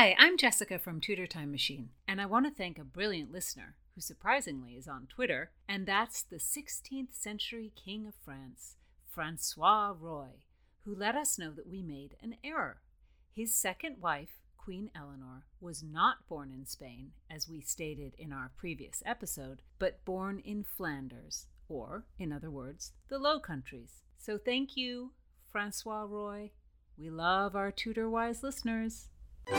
Hi, I'm Jessica from Tudor Time Machine, and I want to thank a brilliant listener who surprisingly is on Twitter, and that's the 16th century King of France, Francois Roy, who let us know that we made an error. His second wife, Queen Eleanor, was not born in Spain, as we stated in our previous episode, but born in Flanders, or, in other words, the Low Countries. So thank you, Francois Roy. We love our Tudor Wise listeners. Hey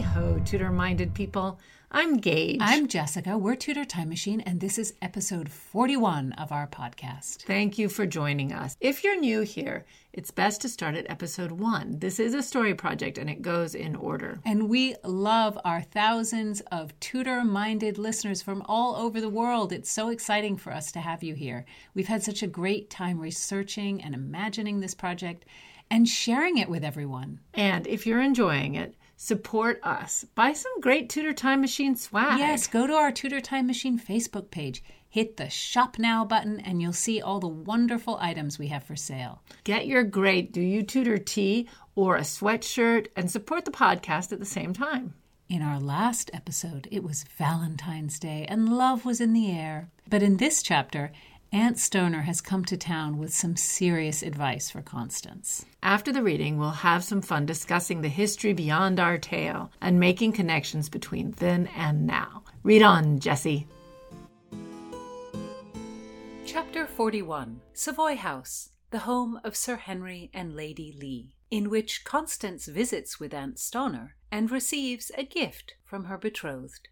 ho, Tudor minded people. I'm Gage. I'm Jessica. We're Tudor Time Machine, and this is episode 41 of our podcast. Thank you for joining us. If you're new here, it's best to start at episode one. This is a story project and it goes in order. And we love our thousands of Tudor minded listeners from all over the world. It's so exciting for us to have you here. We've had such a great time researching and imagining this project and sharing it with everyone. And if you're enjoying it, support us. Buy some great Tudor Time Machine swag. Yes, go to our Tudor Time Machine Facebook page. Hit the Shop Now button and you'll see all the wonderful items we have for sale. Get your great Do You Tudor tee or a sweatshirt and support the podcast at the same time. In our last episode, it was Valentine's Day and love was in the air. But in this chapter, Aunt Stoner has come to town with some serious advice for Constance. After the reading, we'll have some fun discussing the history beyond our tale and making connections between then and now. Read on, Jessie. Chapter 41 Savoy House, the home of Sir Henry and Lady Lee, in which Constance visits with Aunt Stoner and receives a gift from her betrothed.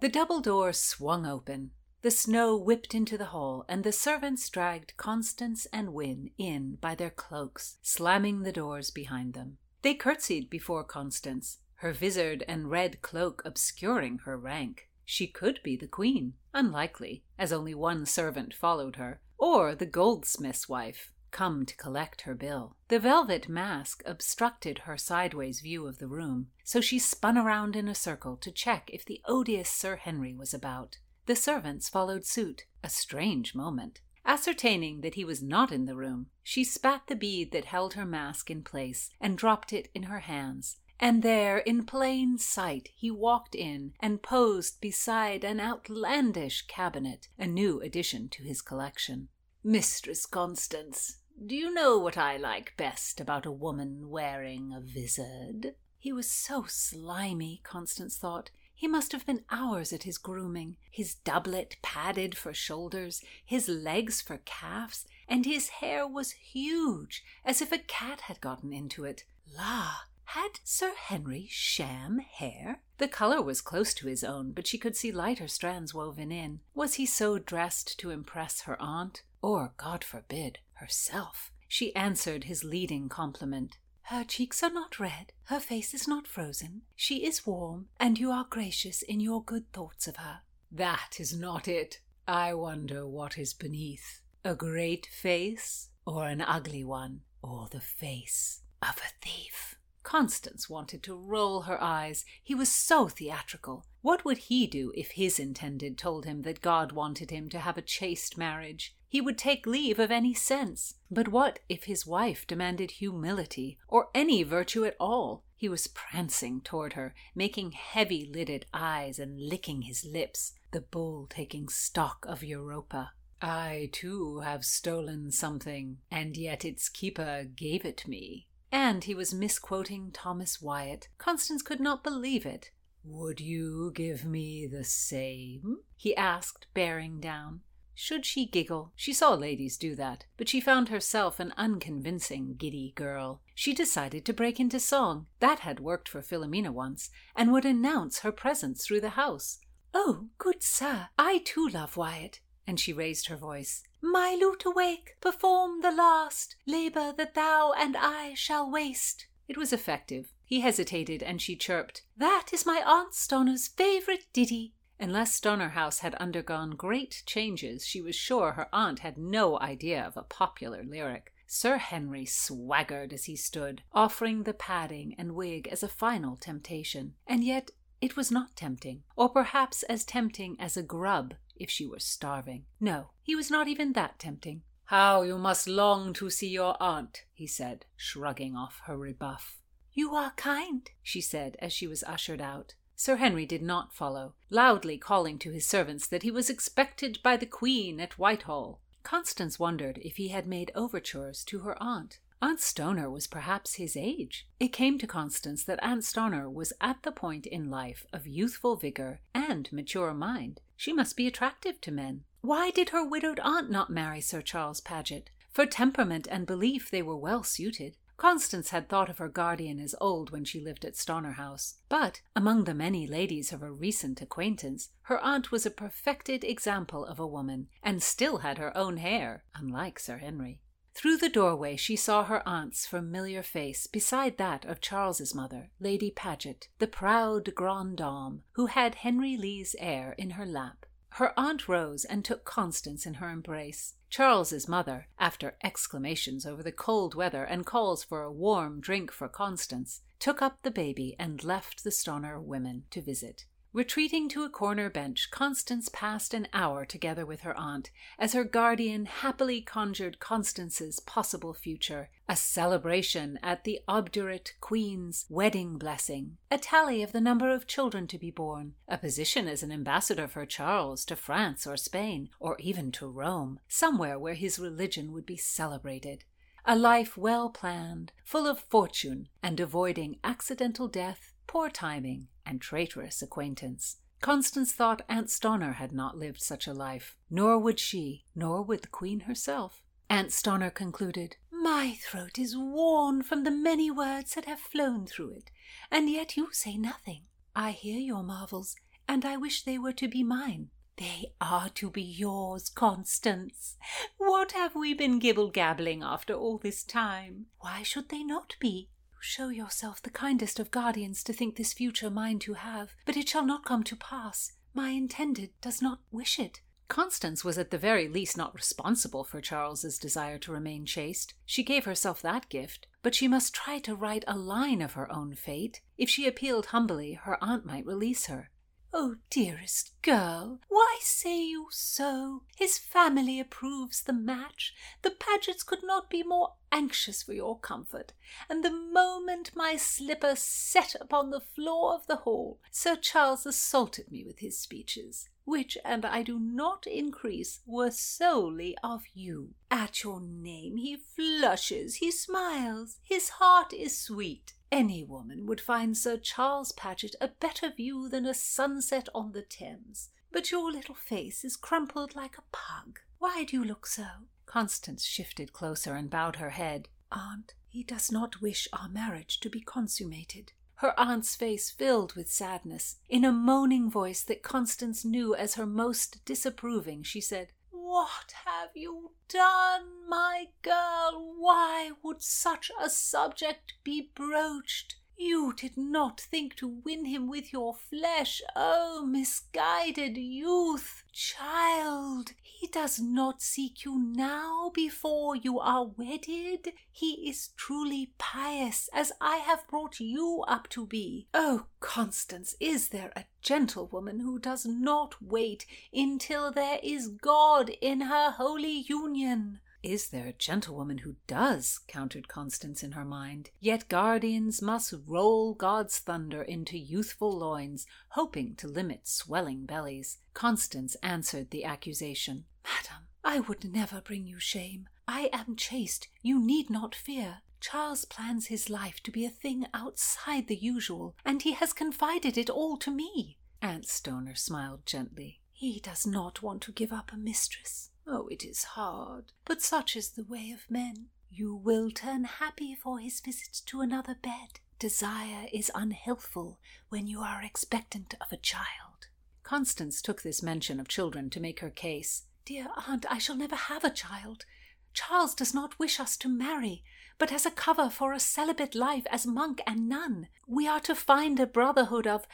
The double door swung open, the snow whipped into the hall, and the servants dragged Constance and Wynne in by their cloaks, slamming the doors behind them. They curtsied before Constance, her vizard and red cloak obscuring her rank. She could be the queen, unlikely, as only one servant followed her, or the goldsmith's wife, come to collect her bill. The velvet mask obstructed her sideways view of the room, so she spun around in a circle to check if the odious Sir Henry was about. The servants followed suit, a strange moment. Ascertaining that he was not in the room, she spat the bead that held her mask in place and dropped it in her hands. And there, in plain sight, he walked in and posed beside an outlandish cabinet, a new addition to his collection. Mistress Constance, do you know what I like best about a woman wearing a vizard? He was so slimy, Constance thought. He must have been hours at his grooming, his doublet padded for shoulders, his legs for calves, and his hair was huge, as if a cat had gotten into it. La! Had Sir Henry sham hair? The colour was close to his own, but she could see lighter strands woven in. Was he so dressed to impress her aunt? Or, God forbid, herself? She answered his leading compliment. Her cheeks are not red, her face is not frozen. She is warm, and you are gracious in your good thoughts of her. That is not it. I wonder what is beneath. A great face, or an ugly one, or the face of a thief. Constance wanted to roll her eyes. He was so theatrical. What would he do if his intended told him that God wanted him to have a chaste marriage? He would take leave of any sense. But what if his wife demanded humility, or any virtue at all? He was prancing toward her, making heavy lidded eyes and licking his lips, the bull taking stock of Europa. I, too, have stolen something, and yet its keeper gave it me. And he was misquoting Thomas Wyatt. Constance could not believe it. Would you give me the same? he asked, bearing down. Should she giggle? She saw ladies do that, but she found herself an unconvincing, giddy girl. She decided to break into song. That had worked for Philomena once, and would announce her presence through the house. Oh, good sir, I too love Wyatt. And she raised her voice. My lute awake, perform the last labour that thou and I shall waste. It was effective. He hesitated, and she chirped, That is my Aunt Stoner's favourite ditty. Unless Stoner House had undergone great changes, she was sure her aunt had no idea of a popular lyric. Sir Henry swaggered as he stood, offering the padding and wig as a final temptation. And yet it was not tempting, or perhaps as tempting as a grub if she were starving. No, he was not even that tempting. How you must long to see your aunt, he said, shrugging off her rebuff. You are kind, she said as she was ushered out. Sir Henry did not follow, loudly calling to his servants that he was expected by the Queen at Whitehall. Constance wondered if he had made overtures to her aunt. Aunt Stoner was perhaps his age. It came to Constance that Aunt Stoner was at the point in life of youthful vigor and mature mind. She must be attractive to men. Why did her widowed aunt not marry Sir Charles Paget? For temperament and belief they were well suited. Constance had thought of her guardian as old when she lived at Stoner House, but among the many ladies of her recent acquaintance, her aunt was a perfected example of a woman, and still had her own hair, unlike Sir Henry. Through the doorway she saw her aunt's familiar face beside that of Charles's mother, Lady Paget, the proud grande dame who had Henry Lee's heir in her lap. Her aunt rose and took Constance in her embrace. Charles's mother, after exclamations over the cold weather and calls for a warm drink for Constance, took up the baby and left the Stoner women to visit. Retreating to a corner bench, Constance passed an hour together with her aunt, as her guardian happily conjured Constance's possible future, a celebration at the obdurate Queen's wedding blessing, a tally of the number of children to be born, a position as an ambassador for Charles to France or Spain, or even to Rome, somewhere where his religion would be celebrated. A life well planned, full of fortune, and avoiding accidental death, poor timing, and traitorous acquaintance. Constance thought Aunt Stoner had not lived such a life, nor would she, nor would the Queen herself. Aunt Stoner concluded, My throat is worn from the many words that have flown through it, and yet you say nothing. I hear your marvels, and I wish they were to be mine. They are to be yours, Constance. What have we been gibble gabbling after all this time? Why should they not be? Show yourself the kindest of guardians to think this future mine to have, but it shall not come to pass. My intended does not wish it. Constance was at the very least not responsible for Charles's desire to remain chaste. She gave herself that gift, but she must try to write a line of her own fate. If she appealed humbly, her aunt might release her. Oh, dearest girl, why say you so? His family approves the match. The Pagets could not be more anxious for your comfort, and the moment my slipper set upon the floor of the hall, Sir Charles assaulted me with his speeches, which, and I do not increase, were solely of you. At your name he flushes, he smiles, his heart is sweet. Any woman would find Sir Charles Paget a better view than a sunset on the Thames. But your little face is crumpled like a pug. Why do you look so? Constance shifted closer and bowed her head. Aunt, he does not wish our marriage to be consummated. Her aunt's face filled with sadness. In a moaning voice that Constance knew as her most disapproving, she said, What have you done, my girl? Why would such a subject be broached? You did not think to win him with your flesh. Oh, misguided youth! Child, he does not seek you now before you are wedded. He is truly pious, as I have brought you up to be. Oh, Constance, is there a gentlewoman who does not wait until there is God in her holy union? Is there a gentlewoman who does? countered Constance in her mind. Yet guardians must roll God's thunder into youthful loins, hoping to limit swelling bellies. Constance answered the accusation. Madam, I would never bring you shame. I am chaste. You need not fear. Charles plans his life to be a thing outside the usual, and he has confided it all to me. Aunt Stoner smiled gently. He does not want to give up a mistress. Oh, it is hard, but such is the way of men. You will turn happy for his visit to another bed. Desire is unhealthful when you are expectant of a child. Constance took this mention of children to make her case. Dear aunt, I shall never have a child. Charles does not wish us to marry, but as a cover for a celibate life as monk and nun. We are to find a brotherhood of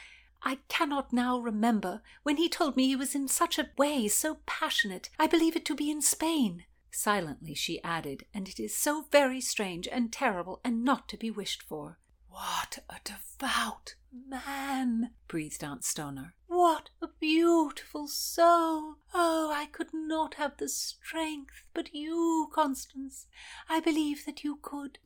I cannot now remember. When he told me he was in such a way, so passionate, I believe it to be in Spain. Silently she added, and it is so very strange and terrible and not to be wished for. What a devout man, breathed Aunt Stoner. What a beautiful soul! Oh, I could not have the strength, but you, Constance, I believe that you could.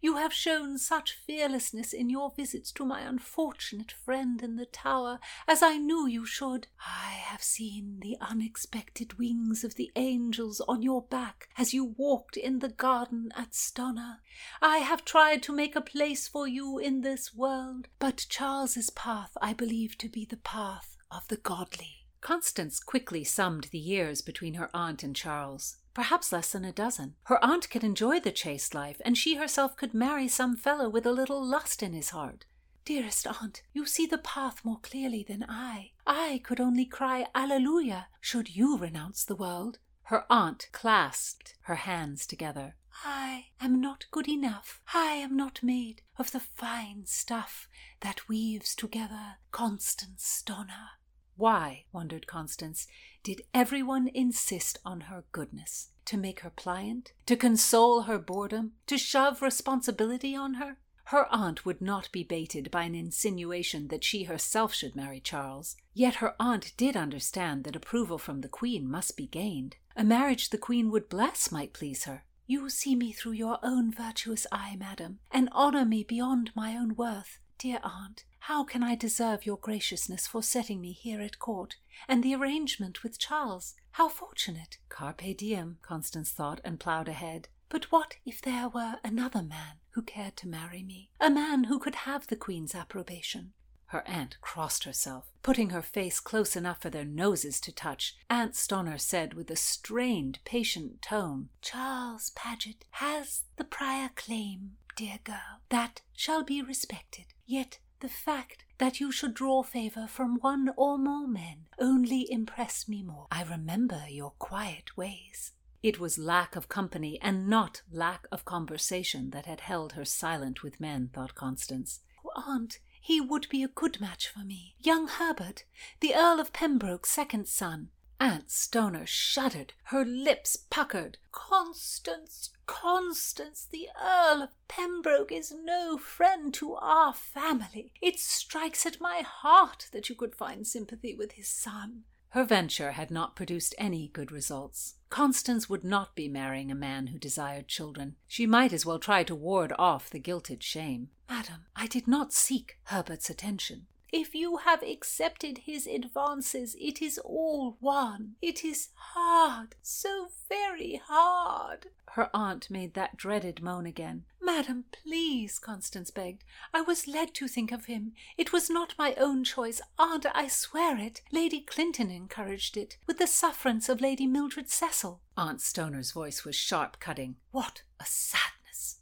You have shown such fearlessness in your visits to my unfortunate friend in the tower, as I knew you should. I have seen the unexpected wings of the angels on your back as you walked in the garden at Stoner. I have tried to make a place for you in this world, but Charles's path I believe to be the path of the godly. Constance quickly summed the years between her aunt and Charles perhaps less than a dozen. Her aunt could enjoy the chaste life, and she herself could marry some fellow with a little lust in his heart. Dearest aunt, you see the path more clearly than I. I could only cry Alleluia should you renounce the world. Her aunt clasped her hands together. I am not good enough. I am not made of the fine stuff that weaves together Constance Stoner. Why, wondered Constance, did everyone insist on her goodness? To make her pliant? To console her boredom? To shove responsibility on her? Her aunt would not be baited by an insinuation that she herself should marry Charles. Yet her aunt did understand that approval from the Queen must be gained. A marriage the Queen would bless might please her. You see me through your own virtuous eye, madam, and honour me beyond my own worth. Dear aunt, how can I deserve your graciousness for setting me here at court, and the arrangement with Charles? How fortunate! Carpe diem, Constance thought, and ploughed ahead. But what if there were another man who cared to marry me? A man who could have the Queen's approbation? Her aunt crossed herself, putting her face close enough for their noses to touch. Aunt Stoner said with a strained, patient tone, Charles Paget has the prior claim, dear girl. That shall be respected. Yet the fact that you should draw favour from one or more men only impress me more. I remember your quiet ways. It was lack of company and not lack of conversation that had held her silent with men, thought Constance. Oh, aunt, he would be a good match for me. Young Herbert, the Earl of Pembroke's second son. Aunt Stoner shuddered, her lips puckered. Constance, Constance, the Earl of Pembroke is no friend to our family. It strikes at my heart that you could find sympathy with his son. Her venture had not produced any good results. Constance would not be marrying a man who desired children. She might as well try to ward off the guilted shame. Madam, I did not seek Herbert's attention. If you have accepted his advances, it is all one. It is hard, so very hard. Her aunt made that dreaded moan again. Madam, please, Constance begged. I was led to think of him. It was not my own choice. Aunt, I swear it. Lady Clinton encouraged it, with the sufferance of Lady Mildred Cecil. Aunt Stoner's voice was sharp cutting. What a sad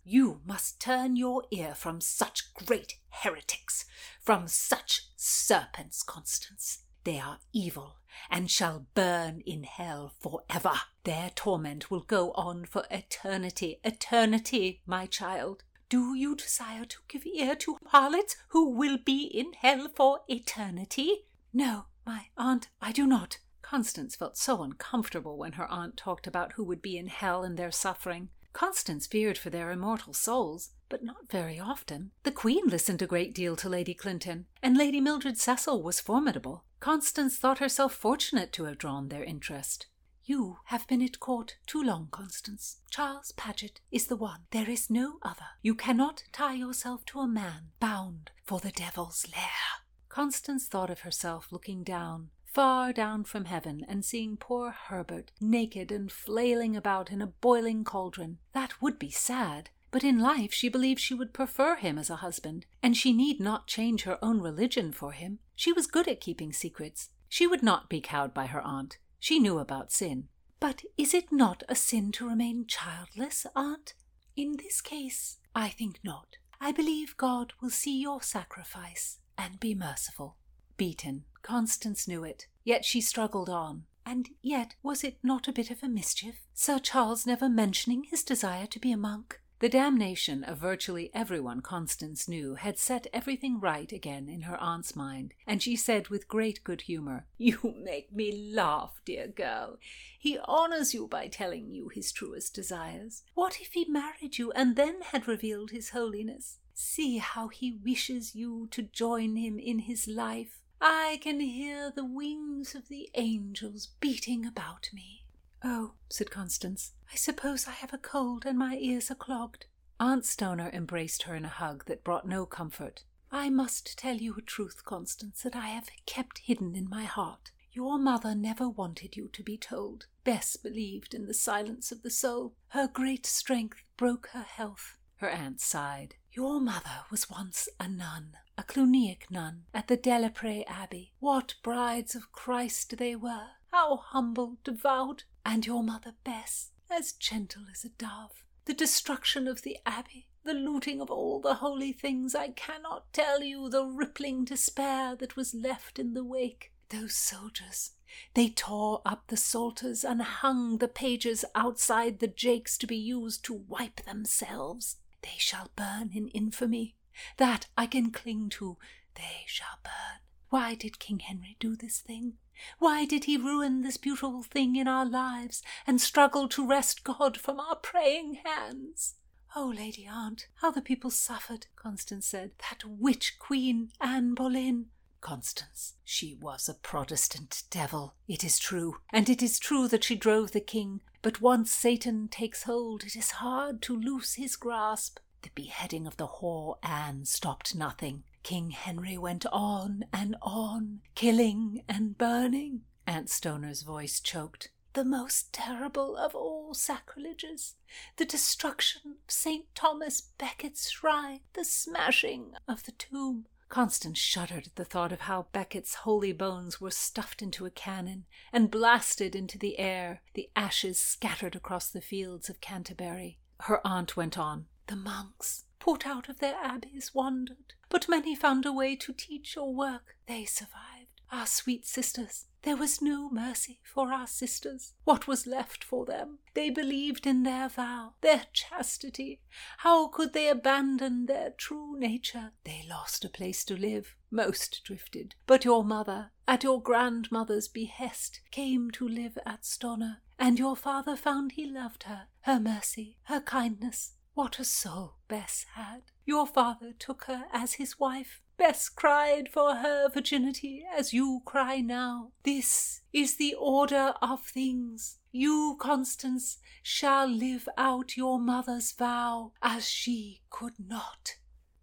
you must turn your ear from such great heretics, from such serpents, Constance. They are evil, and shall burn in hell for ever. Their torment will go on for eternity, eternity, my child. Do you desire to give ear to harlots who will be in hell for eternity? No, my aunt, I do not. Constance felt so uncomfortable when her aunt talked about who would be in hell and their suffering. Constance feared for their immortal souls, but not very often. The Queen listened a great deal to Lady Clinton, and Lady Mildred Cecil was formidable. Constance thought herself fortunate to have drawn their interest. You have been at court too long, Constance. Charles Paget is the one. There is no other. You cannot tie yourself to a man bound for the devil's lair. Constance thought of herself looking down far down from heaven and seeing poor Herbert naked and flailing about in a boiling cauldron. That would be sad. But in life she believed she would prefer him as a husband, and she need not change her own religion for him. She was good at keeping secrets. She would not be cowed by her aunt. She knew about sin. But is it not a sin to remain childless, aunt? In this case, I think not. I believe God will see your sacrifice and be merciful. Beaten, Constance knew it, yet she struggled on. And yet, was it not a bit of a mischief? Sir Charles never mentioning his desire to be a monk? The damnation of virtually everyone Constance knew had set everything right again in her aunt's mind, and she said with great good humour, You make me laugh, dear girl. He honours you by telling you his truest desires. What if he married you and then had revealed his holiness? See how he wishes you to join him in his life. I can hear the wings of the angels beating about me. Oh, said Constance, I suppose I have a cold and my ears are clogged. Aunt Stoner embraced her in a hug that brought no comfort. I must tell you a truth, Constance, that I have kept hidden in my heart. Your mother never wanted you to be told. Bess believed in the silence of the soul. Her great strength broke her health. Her aunt sighed. Your mother was once a nun, a Cluniac nun, at the Delapré Abbey. What brides of Christ they were! How humble, devout! And your mother Bess, as gentle as a dove. The destruction of the Abbey, the looting of all the holy things, I cannot tell you the rippling despair that was left in the wake. Those soldiers, they tore up the psalters and hung the pages outside the jakes to be used to wipe themselves. They shall burn in infamy. That I can cling to. They shall burn. Why did King Henry do this thing? Why did he ruin this beautiful thing in our lives and struggle to wrest God from our praying hands? Oh, Lady Aunt, how the people suffered, Constance said. That witch queen, Anne Boleyn. Constance, she was a Protestant devil, it is true, and it is true that she drove the king, but once Satan takes hold, it is hard to loose his grasp. The beheading of the whore Anne stopped nothing. King Henry went on and on, killing and burning. Aunt Stoner's voice choked. The most terrible of all sacrileges, the destruction of St. Thomas Becket's shrine, the smashing of the tomb. Constance shuddered at the thought of how Becket's holy bones were stuffed into a cannon and blasted into the air, the ashes scattered across the fields of Canterbury. Her aunt went on. The monks, put out of their abbeys, wandered, but many found a way to teach or work. They survived. Our sweet sisters, there was no mercy for our sisters. What was left for them? They believed in their vow, their chastity. How could they abandon their true nature? They lost a place to live. Most drifted. But your mother, at your grandmother's behest, came to live at Stoner, and your father found he loved her, her mercy, her kindness. What a soul Bess had! Your father took her as his wife. Bess cried for her virginity as you cry now. This is the order of things. You, Constance, shall live out your mother's vow as she could not.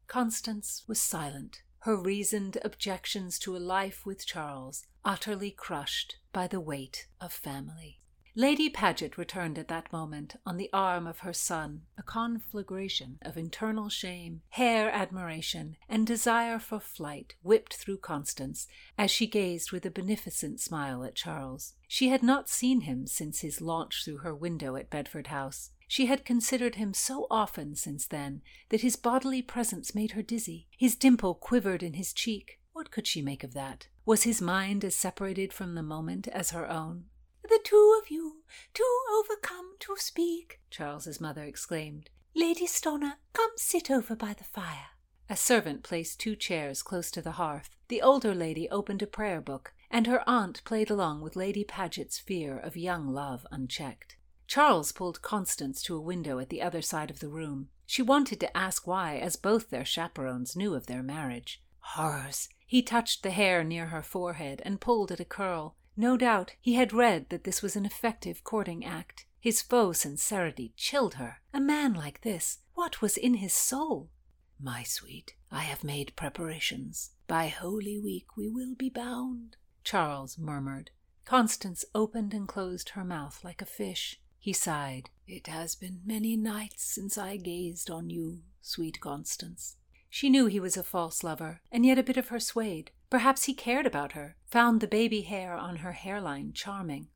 Constance was silent, her reasoned objections to a life with Charles utterly crushed by the weight of family. Lady Paget returned at that moment on the arm of her son, a conflagration of internal shame, hair admiration, and desire for flight whipped through Constance as she gazed with a beneficent smile at Charles. She had not seen him since his launch through her window at Bedford House. She had considered him so often since then that his bodily presence made her dizzy. His dimple quivered in his cheek. What could she make of that? Was his mind as separated from the moment as her own? The two of you, too overcome to speak, Charles's mother exclaimed. Lady Stoner, come sit over by the fire. A servant placed two chairs close to the hearth. The older lady opened a prayer book, and her aunt played along with Lady Paget's fear of young love unchecked. Charles pulled Constance to a window at the other side of the room. She wanted to ask why, as both their chaperons knew of their marriage. Horrors! He touched the hair near her forehead and pulled at a curl. No doubt he had read that this was an effective courting act. His faux sincerity chilled her. A man like this, what was in his soul? My sweet, I have made preparations. By Holy Week we will be bound, Charles murmured. Constance opened and closed her mouth like a fish. He sighed. It has been many nights since I gazed on you, sweet Constance. She knew he was a false lover, and yet a bit of her swayed. Perhaps he cared about her, found the baby hair on her hairline charming.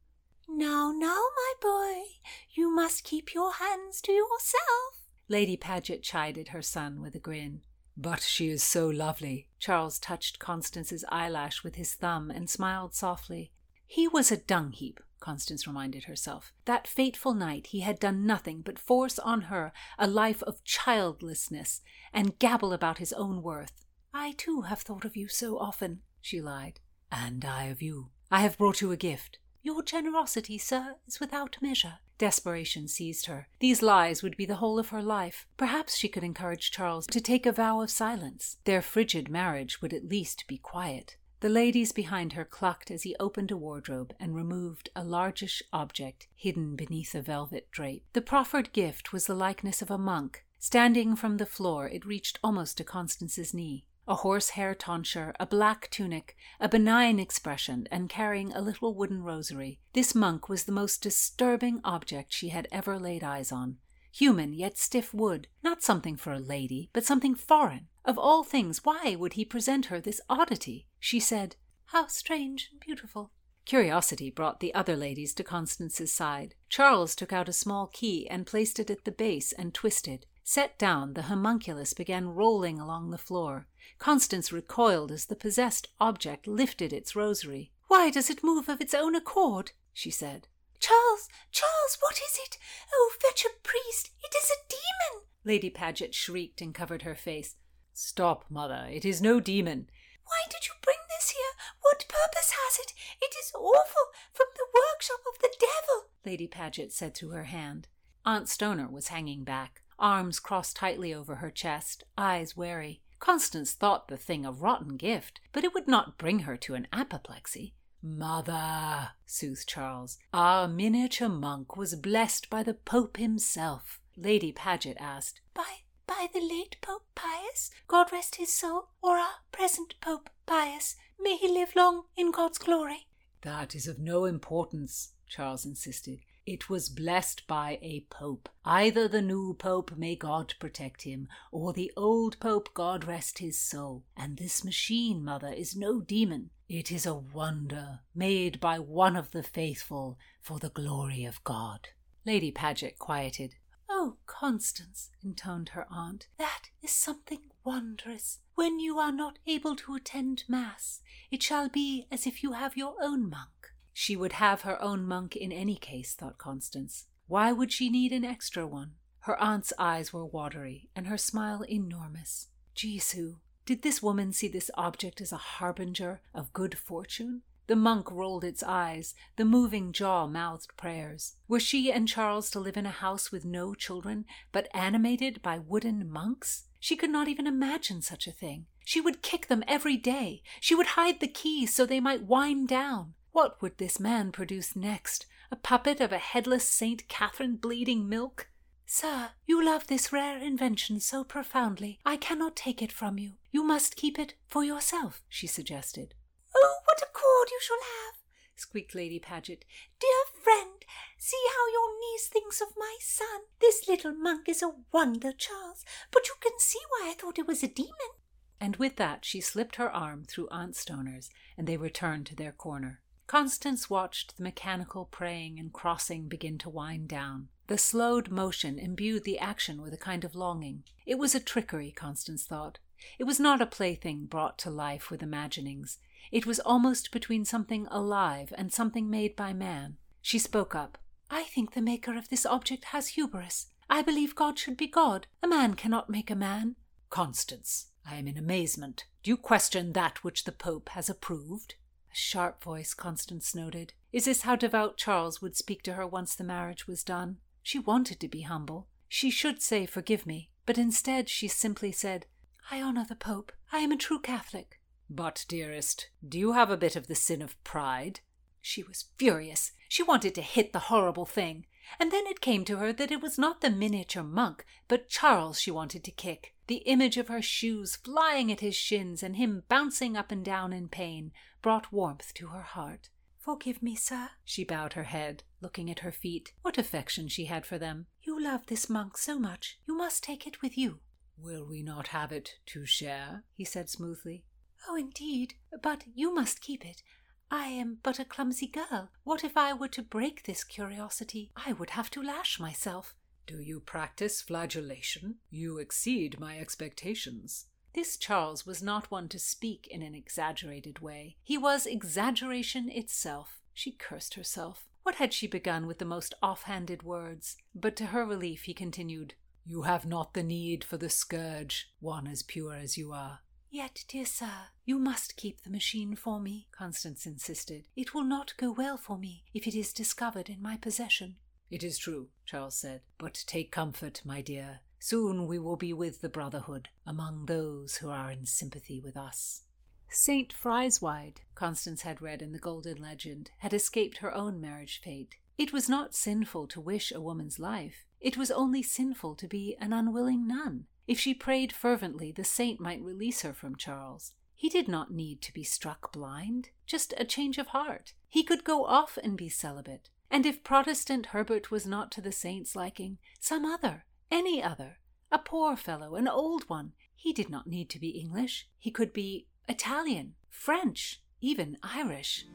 Now, now, my boy, you must keep your hands to yourself. Lady Paget chided her son with a grin. But she is so lovely. Charles touched Constance's eyelash with his thumb and smiled softly. He was a dung heap, Constance reminded herself. That fateful night he had done nothing but force on her a life of childlessness and gabble about his own worth. I too have thought of you so often, she lied. And I of you. I have brought you a gift. Your generosity, sir, is without measure. Desperation seized her. These lies would be the whole of her life. Perhaps she could encourage Charles to take a vow of silence. Their frigid marriage would at least be quiet. The ladies behind her clucked as he opened a wardrobe and removed a largish object hidden beneath a velvet drape. The proffered gift was the likeness of a monk. Standing from the floor, it reached almost to Constance's knee a horsehair tonsure, a black tunic, a benign expression, and carrying a little wooden rosary. This monk was the most disturbing object she had ever laid eyes on. Human, yet stiff wood, not something for a lady, but something foreign. Of all things, why would he present her this oddity? She said, How strange and beautiful. Curiosity brought the other ladies to Constance's side. Charles took out a small key and placed it at the base and twisted. Set down, the homunculus began rolling along the floor. Constance recoiled as the possessed object lifted its rosary. Why does it move of its own accord? she said. Charles, Charles, what is it? Oh, fetch a priest! It is a demon! Lady Paget shrieked and covered her face. Stop, mother, it is no demon. Why did you bring this here? What purpose has it? It is awful, from the workshop of the devil, Lady Paget said through her hand. Aunt Stoner was hanging back arms crossed tightly over her chest, eyes wary. Constance thought the thing a rotten gift, but it would not bring her to an apoplexy. Mother, soothed Charles, our miniature monk was blessed by the Pope himself. Lady Paget asked, By by the late Pope Pius, God rest his soul, or our present Pope Pius, may he live long in God's glory. That is of no importance, Charles insisted. It was blessed by a pope. Either the new pope, may God protect him, or the old pope, God rest his soul. And this machine, mother, is no demon. It is a wonder, made by one of the faithful for the glory of God. Lady Paget quieted. Oh, Constance, intoned her aunt, that is something wondrous. When you are not able to attend Mass, it shall be as if you have your own monk. She would have her own monk in any case, thought Constance. Why would she need an extra one? Her aunt's eyes were watery, and her smile enormous. Jesu, did this woman see this object as a harbinger of good fortune? The monk rolled its eyes, the moving jaw mouthed prayers. Were she and Charles to live in a house with no children, but animated by wooden monks? She could not even imagine such a thing. She would kick them every day. She would hide the keys so they might wind down. What would this man produce next? A puppet of a headless Saint Catherine bleeding milk? Sir, you love this rare invention so profoundly, I cannot take it from you. You must keep it for yourself, she suggested. Oh, what a cord you shall have, squeaked Lady Paget. Dear friend, see how your niece thinks of my son. This little monk is a wonder, Charles, but you can see why I thought it was a demon. And with that she slipped her arm through Aunt Stoner's, and they returned to their corner. Constance watched the mechanical praying and crossing begin to wind down. The slowed motion imbued the action with a kind of longing. It was a trickery, Constance thought. It was not a plaything brought to life with imaginings. It was almost between something alive and something made by man. She spoke up. I think the maker of this object has hubris. I believe God should be God. A man cannot make a man. Constance, I am in amazement. Do you question that which the Pope has approved? Sharp voice, Constance noted. Is this how devout Charles would speak to her once the marriage was done? She wanted to be humble. She should say, Forgive me, but instead she simply said, I honor the Pope. I am a true Catholic. But, dearest, do you have a bit of the sin of pride? She was furious. She wanted to hit the horrible thing. And then it came to her that it was not the miniature monk, but Charles she wanted to kick. The image of her shoes flying at his shins and him bouncing up and down in pain brought warmth to her heart. Forgive me, sir. She bowed her head, looking at her feet. What affection she had for them. You love this monk so much, you must take it with you. Will we not have it to share? he said smoothly. Oh, indeed, but you must keep it. I am but a clumsy girl. What if I were to break this curiosity? I would have to lash myself. Do you practice flagellation? You exceed my expectations. This Charles was not one to speak in an exaggerated way. He was exaggeration itself. She cursed herself. What had she begun with the most off-handed words? But to her relief, he continued, You have not the need for the scourge, one as pure as you are. Yet, dear sir, you must keep the machine for me, Constance insisted. It will not go well for me if it is discovered in my possession. It is true, Charles said. But take comfort, my dear. Soon we will be with the Brotherhood, among those who are in sympathy with us. Saint Frideswide, Constance had read in the Golden Legend, had escaped her own marriage fate. It was not sinful to wish a woman's life. It was only sinful to be an unwilling nun. If she prayed fervently, the saint might release her from Charles. He did not need to be struck blind, just a change of heart. He could go off and be celibate. And if Protestant Herbert was not to the saint's liking, some other, any other, a poor fellow, an old one, he did not need to be English. He could be Italian, French, even Irish.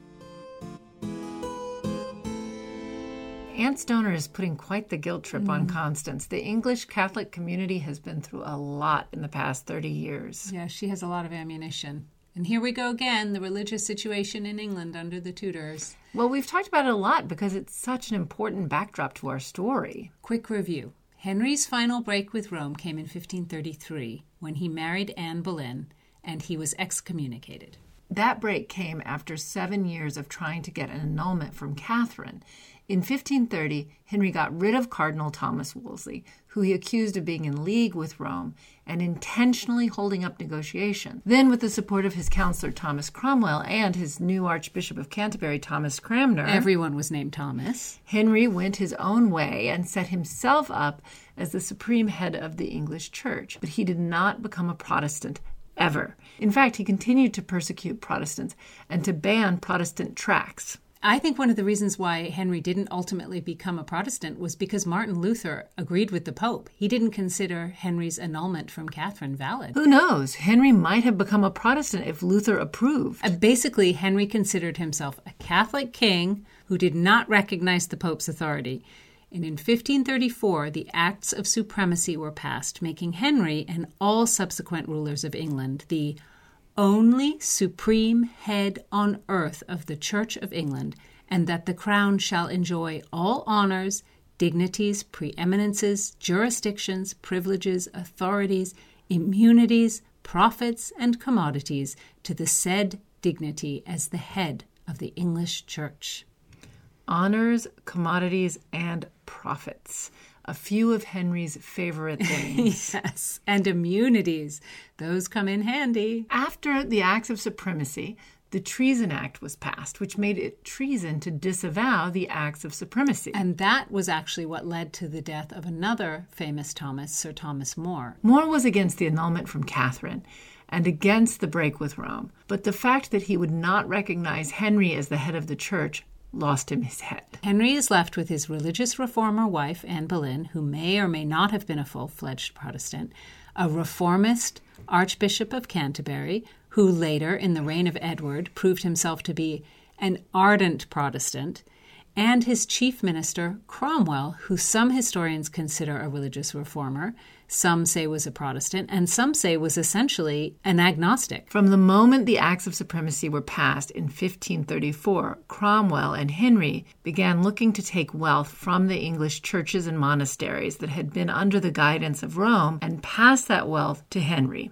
Aunt Stoner is putting quite the guilt trip mm. on Constance. The English Catholic community has been through a lot in the past 30 years. Yeah, she has a lot of ammunition. And here we go again the religious situation in England under the Tudors. Well, we've talked about it a lot because it's such an important backdrop to our story. Quick review Henry's final break with Rome came in 1533 when he married Anne Boleyn and he was excommunicated. That break came after seven years of trying to get an annulment from Catherine. In 1530, Henry got rid of Cardinal Thomas Wolsey, who he accused of being in league with Rome and intentionally holding up negotiations. Then, with the support of his counselor Thomas Cromwell and his new Archbishop of Canterbury, Thomas Cranmer, everyone was named Thomas, Henry went his own way and set himself up as the supreme head of the English Church. But he did not become a Protestant ever. In fact, he continued to persecute Protestants and to ban Protestant tracts. I think one of the reasons why Henry didn't ultimately become a Protestant was because Martin Luther agreed with the Pope. He didn't consider Henry's annulment from Catherine valid. Who knows? Henry might have become a Protestant if Luther approved. Uh, basically, Henry considered himself a Catholic king who did not recognize the Pope's authority. And in 1534, the Acts of Supremacy were passed, making Henry and all subsequent rulers of England the only supreme head on earth of the Church of England, and that the crown shall enjoy all honors, dignities, preeminences, jurisdictions, privileges, authorities, immunities, profits, and commodities to the said dignity as the head of the English Church honors, commodities, and profits. A few of Henry's favorite things. yes, and immunities. Those come in handy. After the Acts of Supremacy, the Treason Act was passed, which made it treason to disavow the Acts of Supremacy. And that was actually what led to the death of another famous Thomas, Sir Thomas More. More was against the annulment from Catherine and against the break with Rome. But the fact that he would not recognize Henry as the head of the church lost him his head. Henry is left with his religious reformer wife, Anne Boleyn, who may or may not have been a full fledged Protestant, a reformist Archbishop of Canterbury, who later, in the reign of Edward, proved himself to be an ardent Protestant, and his chief minister, Cromwell, who some historians consider a religious reformer, some say was a Protestant, and some say was essentially an agnostic. From the moment the Acts of Supremacy were passed in 1534, Cromwell and Henry began looking to take wealth from the English churches and monasteries that had been under the guidance of Rome and pass that wealth to Henry.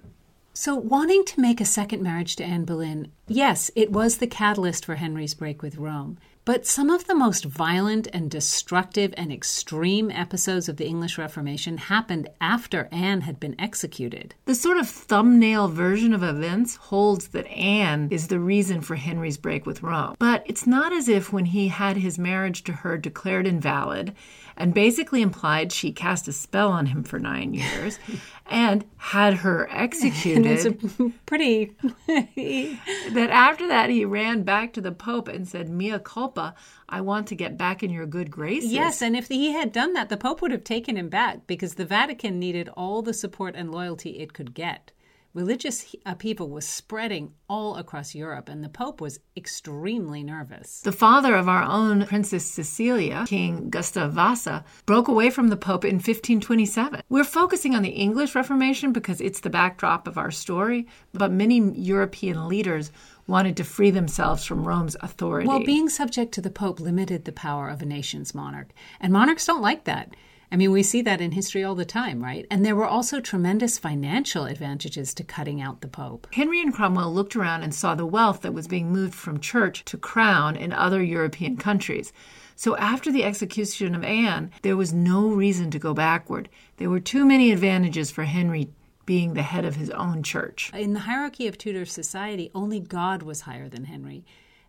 So, wanting to make a second marriage to Anne Boleyn, yes, it was the catalyst for Henry's break with Rome. But some of the most violent and destructive and extreme episodes of the English Reformation happened after Anne had been executed. The sort of thumbnail version of events holds that Anne is the reason for Henry's break with Rome. But it's not as if when he had his marriage to her declared invalid and basically implied she cast a spell on him for nine years and had her executed. it's a pretty. that after that, he ran back to the Pope and said, Mea culpa, I want to get back in your good graces. Yes, and if he had done that, the Pope would have taken him back because the Vatican needed all the support and loyalty it could get religious upheaval uh, was spreading all across Europe, and the Pope was extremely nervous. The father of our own Princess Cecilia, King Gustav Vasa, broke away from the Pope in 1527. We're focusing on the English Reformation because it's the backdrop of our story, but many European leaders wanted to free themselves from Rome's authority. Well, being subject to the Pope limited the power of a nation's monarch, and monarchs don't like that. I mean, we see that in history all the time, right? And there were also tremendous financial advantages to cutting out the Pope. Henry and Cromwell looked around and saw the wealth that was being moved from church to crown in other European countries. So after the execution of Anne, there was no reason to go backward. There were too many advantages for Henry being the head of his own church. In the hierarchy of Tudor society, only God was higher than Henry.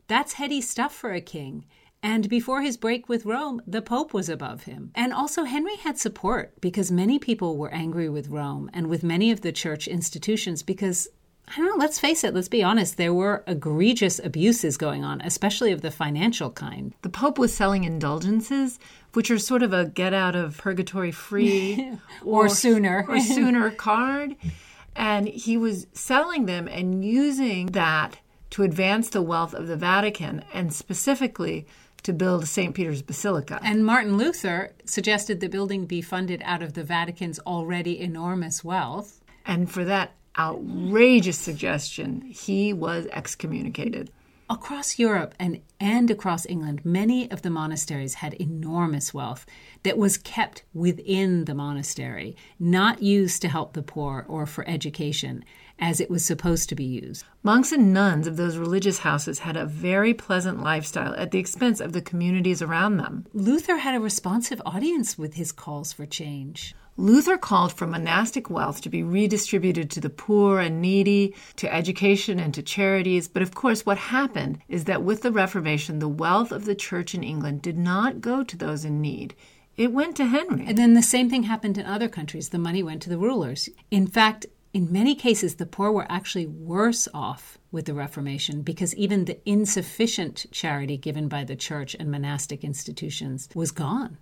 That's heady stuff for a king. And before his break with Rome, the Pope was above him. And also, Henry had support because many people were angry with Rome and with many of the church institutions because, I don't know, let's face it, let's be honest, there were egregious abuses going on, especially of the financial kind. The Pope was selling indulgences, which are sort of a get out of purgatory free or, or sooner or sooner card. And he was selling them and using that to advance the wealth of the Vatican and specifically to build St. Peter's Basilica. And Martin Luther suggested the building be funded out of the Vatican's already enormous wealth. And for that outrageous suggestion, he was excommunicated. Across Europe and, and across England, many of the monasteries had enormous wealth that was kept within the monastery, not used to help the poor or for education as it was supposed to be used. Monks and nuns of those religious houses had a very pleasant lifestyle at the expense of the communities around them. Luther had a responsive audience with his calls for change. Luther called for monastic wealth to be redistributed to the poor and needy, to education and to charities. But of course, what happened is that with the Reformation, the wealth of the church in England did not go to those in need. It went to Henry. And then the same thing happened in other countries. The money went to the rulers. In fact, in many cases, the poor were actually worse off with the Reformation because even the insufficient charity given by the church and monastic institutions was gone.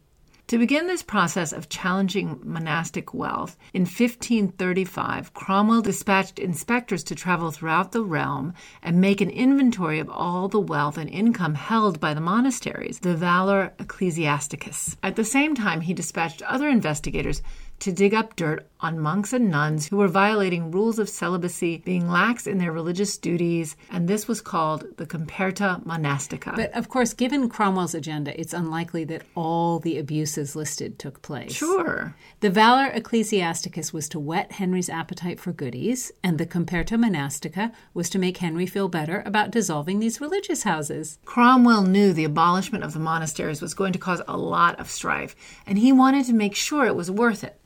To begin this process of challenging monastic wealth, in 1535, Cromwell dispatched inspectors to travel throughout the realm and make an inventory of all the wealth and income held by the monasteries, the Valor Ecclesiasticus. At the same time, he dispatched other investigators to dig up dirt on monks and nuns who were violating rules of celibacy, being lax in their religious duties, and this was called the Comperta Monastica. But of course, given Cromwell's agenda, it's unlikely that all the abuses listed took place. Sure. The Valor Ecclesiasticus was to whet Henry's appetite for goodies, and the Comperta Monastica was to make Henry feel better about dissolving these religious houses. Cromwell knew the abolishment of the monasteries was going to cause a lot of strife, and he wanted to make sure it was worth it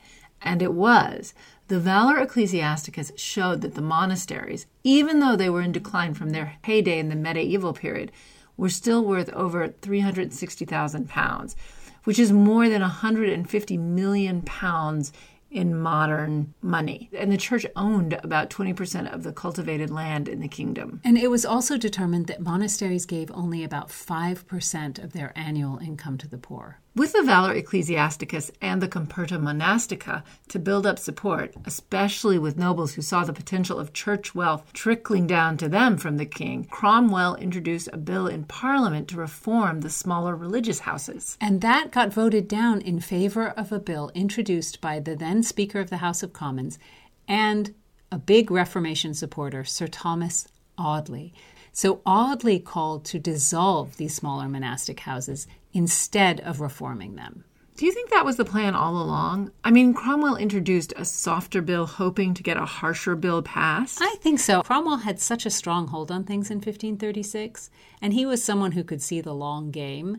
and it was. The Valor Ecclesiasticus showed that the monasteries, even though they were in decline from their heyday in the medieval period, were still worth over 360,000 pounds, which is more than 150 million pounds in modern money. And the church owned about 20% of the cultivated land in the kingdom. And it was also determined that monasteries gave only about 5% of their annual income to the poor. With the Valor Ecclesiasticus and the Comperta Monastica to build up support, especially with nobles who saw the potential of church wealth trickling down to them from the king, Cromwell introduced a bill in Parliament to reform the smaller religious houses. And that got voted down in favor of a bill introduced by the then Speaker of the House of Commons and a big Reformation supporter, Sir Thomas Audley. So Audley called to dissolve these smaller monastic houses instead of reforming them. Do you think that was the plan all along? I mean, Cromwell introduced a softer bill hoping to get a harsher bill passed. I think so. Cromwell had such a strong hold on things in 1536, and he was someone who could see the long game.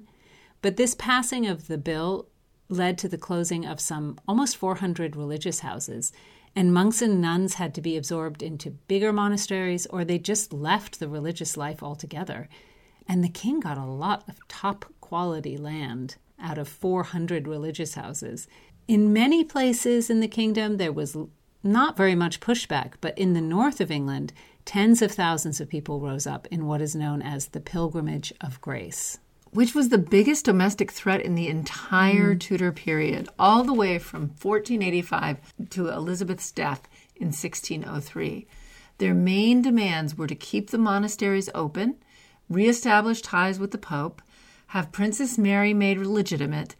But this passing of the bill led to the closing of some almost 400 religious houses, and monks and nuns had to be absorbed into bigger monasteries or they just left the religious life altogether. And the king got a lot of top quality land out of 400 religious houses. In many places in the kingdom, there was not very much pushback, but in the north of England, tens of thousands of people rose up in what is known as the Pilgrimage of Grace. Which was the biggest domestic threat in the entire mm. Tudor period, all the way from 1485 to Elizabeth's death in 1603. Their main demands were to keep the monasteries open, reestablish ties with the Pope, have Princess Mary made legitimate,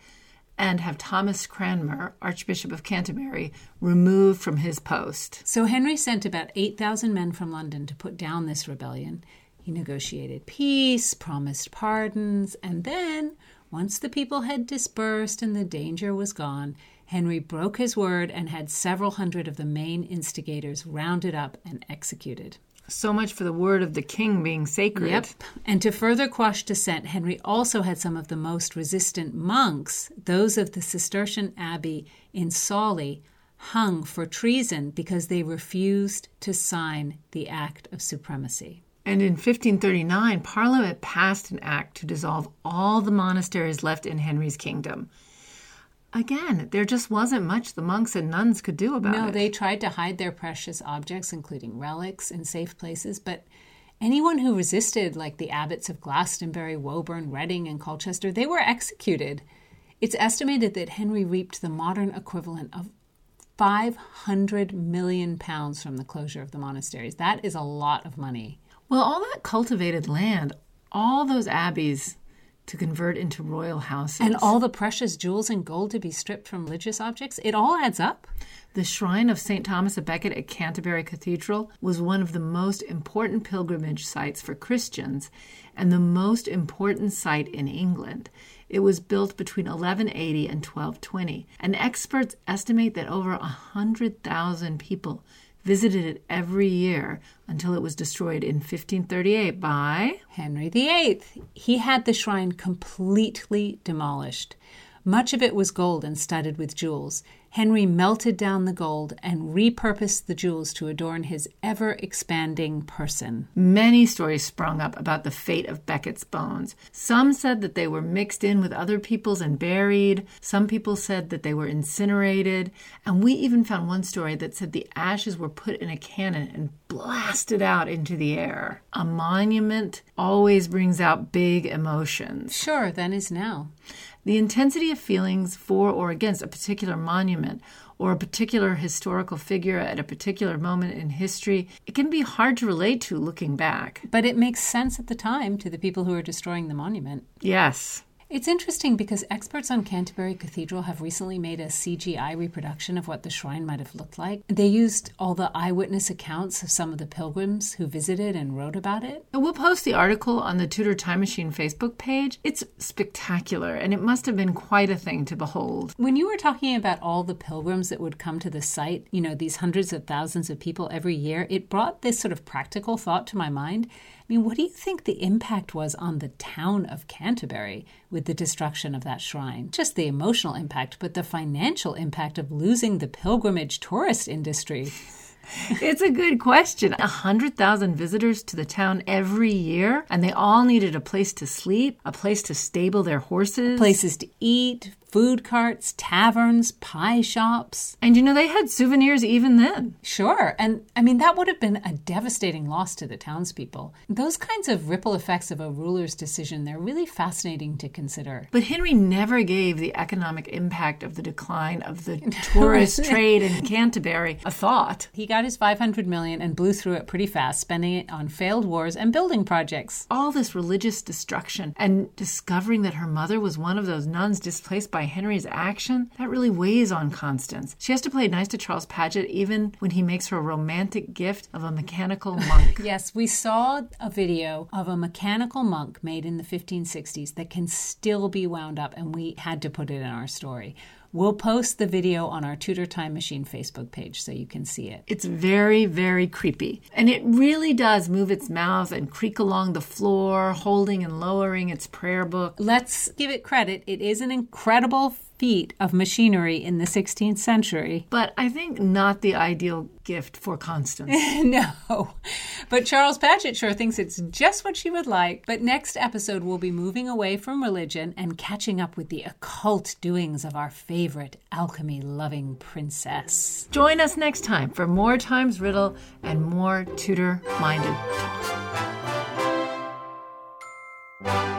and have Thomas Cranmer, Archbishop of Canterbury, removed from his post. So Henry sent about 8,000 men from London to put down this rebellion. He negotiated peace, promised pardons, and then Once the people had dispersed and the danger was gone, Henry broke his word and had several hundred of the main instigators rounded up and executed. So much for the word of the king being sacred. Yep. And to further quash dissent, Henry also had some of the most resistant monks, those of the Cistercian abbey in Sawley, hung for treason because they refused to sign the Act of Supremacy. And in 1539, Parliament passed an act to dissolve all the monasteries left in Henry's kingdom. Again, there just wasn't much the monks and nuns could do about no, it. No, they tried to hide their precious objects, including relics, in safe places, but anyone who resisted, like the abbots of Glastonbury, Woburn, Reading, and Colchester, they were executed. It's estimated that Henry reaped the modern equivalent of 500 million pounds from the closure of the monasteries. That is a lot of money. Well, all that cultivated land, all those abbeys, to convert into royal houses. And all the precious jewels and gold to be stripped from religious objects, it all adds up. The shrine of St. Thomas of Becket at Canterbury Cathedral was one of the most important pilgrimage sites for Christians and the most important site in England. It was built between 1180 and 1220, and experts estimate that over a 100,000 people visited it every year until it was destroyed in 1538 by Henry VIII. He had the shrine completely demolished. Much of it was gold and studded with jewels. Henry melted down the gold and repurposed the jewels to adorn his ever expanding person. Many stories sprung up about the fate of Becket's bones. Some said that they were mixed in with other people's and buried. Some people said that they were incinerated. And we even found one story that said the ashes were put in a cannon and blasted out into the air. A monument always brings out big emotions. Sure, then is now. The intensity of feelings for or against a particular monument or a particular historical figure at a particular moment in history, it can be hard to relate to looking back. But it makes sense at the time to the people who are destroying the monument. Yes. It's interesting because experts on Canterbury Cathedral have recently made a CGI reproduction of what the shrine might have looked like. They used all the eyewitness accounts of some of the pilgrims who visited and wrote about it. We'll post the article on the Tudor Time Machine Facebook page. It's spectacular and it must have been quite a thing to behold. When you were talking about all the pilgrims that would come to the site, you know, these hundreds of thousands of people every year, it brought this sort of practical thought to my mind. I mean, what do you think the impact was on the town of Canterbury with the destruction of that shrine? Just the emotional impact, but the financial impact of losing the pilgrimage tourist industry. it's a good question. A hundred thousand visitors to the town every year, and they all needed a place to sleep, a place to stable their horses, places to eat, food carts, taverns, pie shops. And you know, they had souvenirs even then. Sure. And I mean, that would have been a devastating loss to the townspeople. Those kinds of ripple effects of a ruler's decision, they're really fascinating to consider. But Henry never gave the economic impact of the decline of the tourist trade in Canterbury a thought. He got his 500 million and blew through it pretty fast, spending it on failed wars and building projects. All this religious destruction and discovering that her mother was one of those nuns displaced by by Henry's action, that really weighs on Constance. She has to play nice to Charles Paget even when he makes her a romantic gift of a mechanical monk. yes, we saw a video of a mechanical monk made in the 1560s that can still be wound up, and we had to put it in our story. We'll post the video on our Tudor Time Machine Facebook page so you can see it. It's very, very creepy. And it really does move its mouth and creak along the floor, holding and lowering its prayer book. Let's give it credit. It is an incredible of machinery in the 16th century. But I think not the ideal gift for Constance. no. But Charles Paget sure thinks it's just what she would like. But next episode, we'll be moving away from religion and catching up with the occult doings of our favorite alchemy loving princess. Join us next time for more Times Riddle and more Tudor minded talk.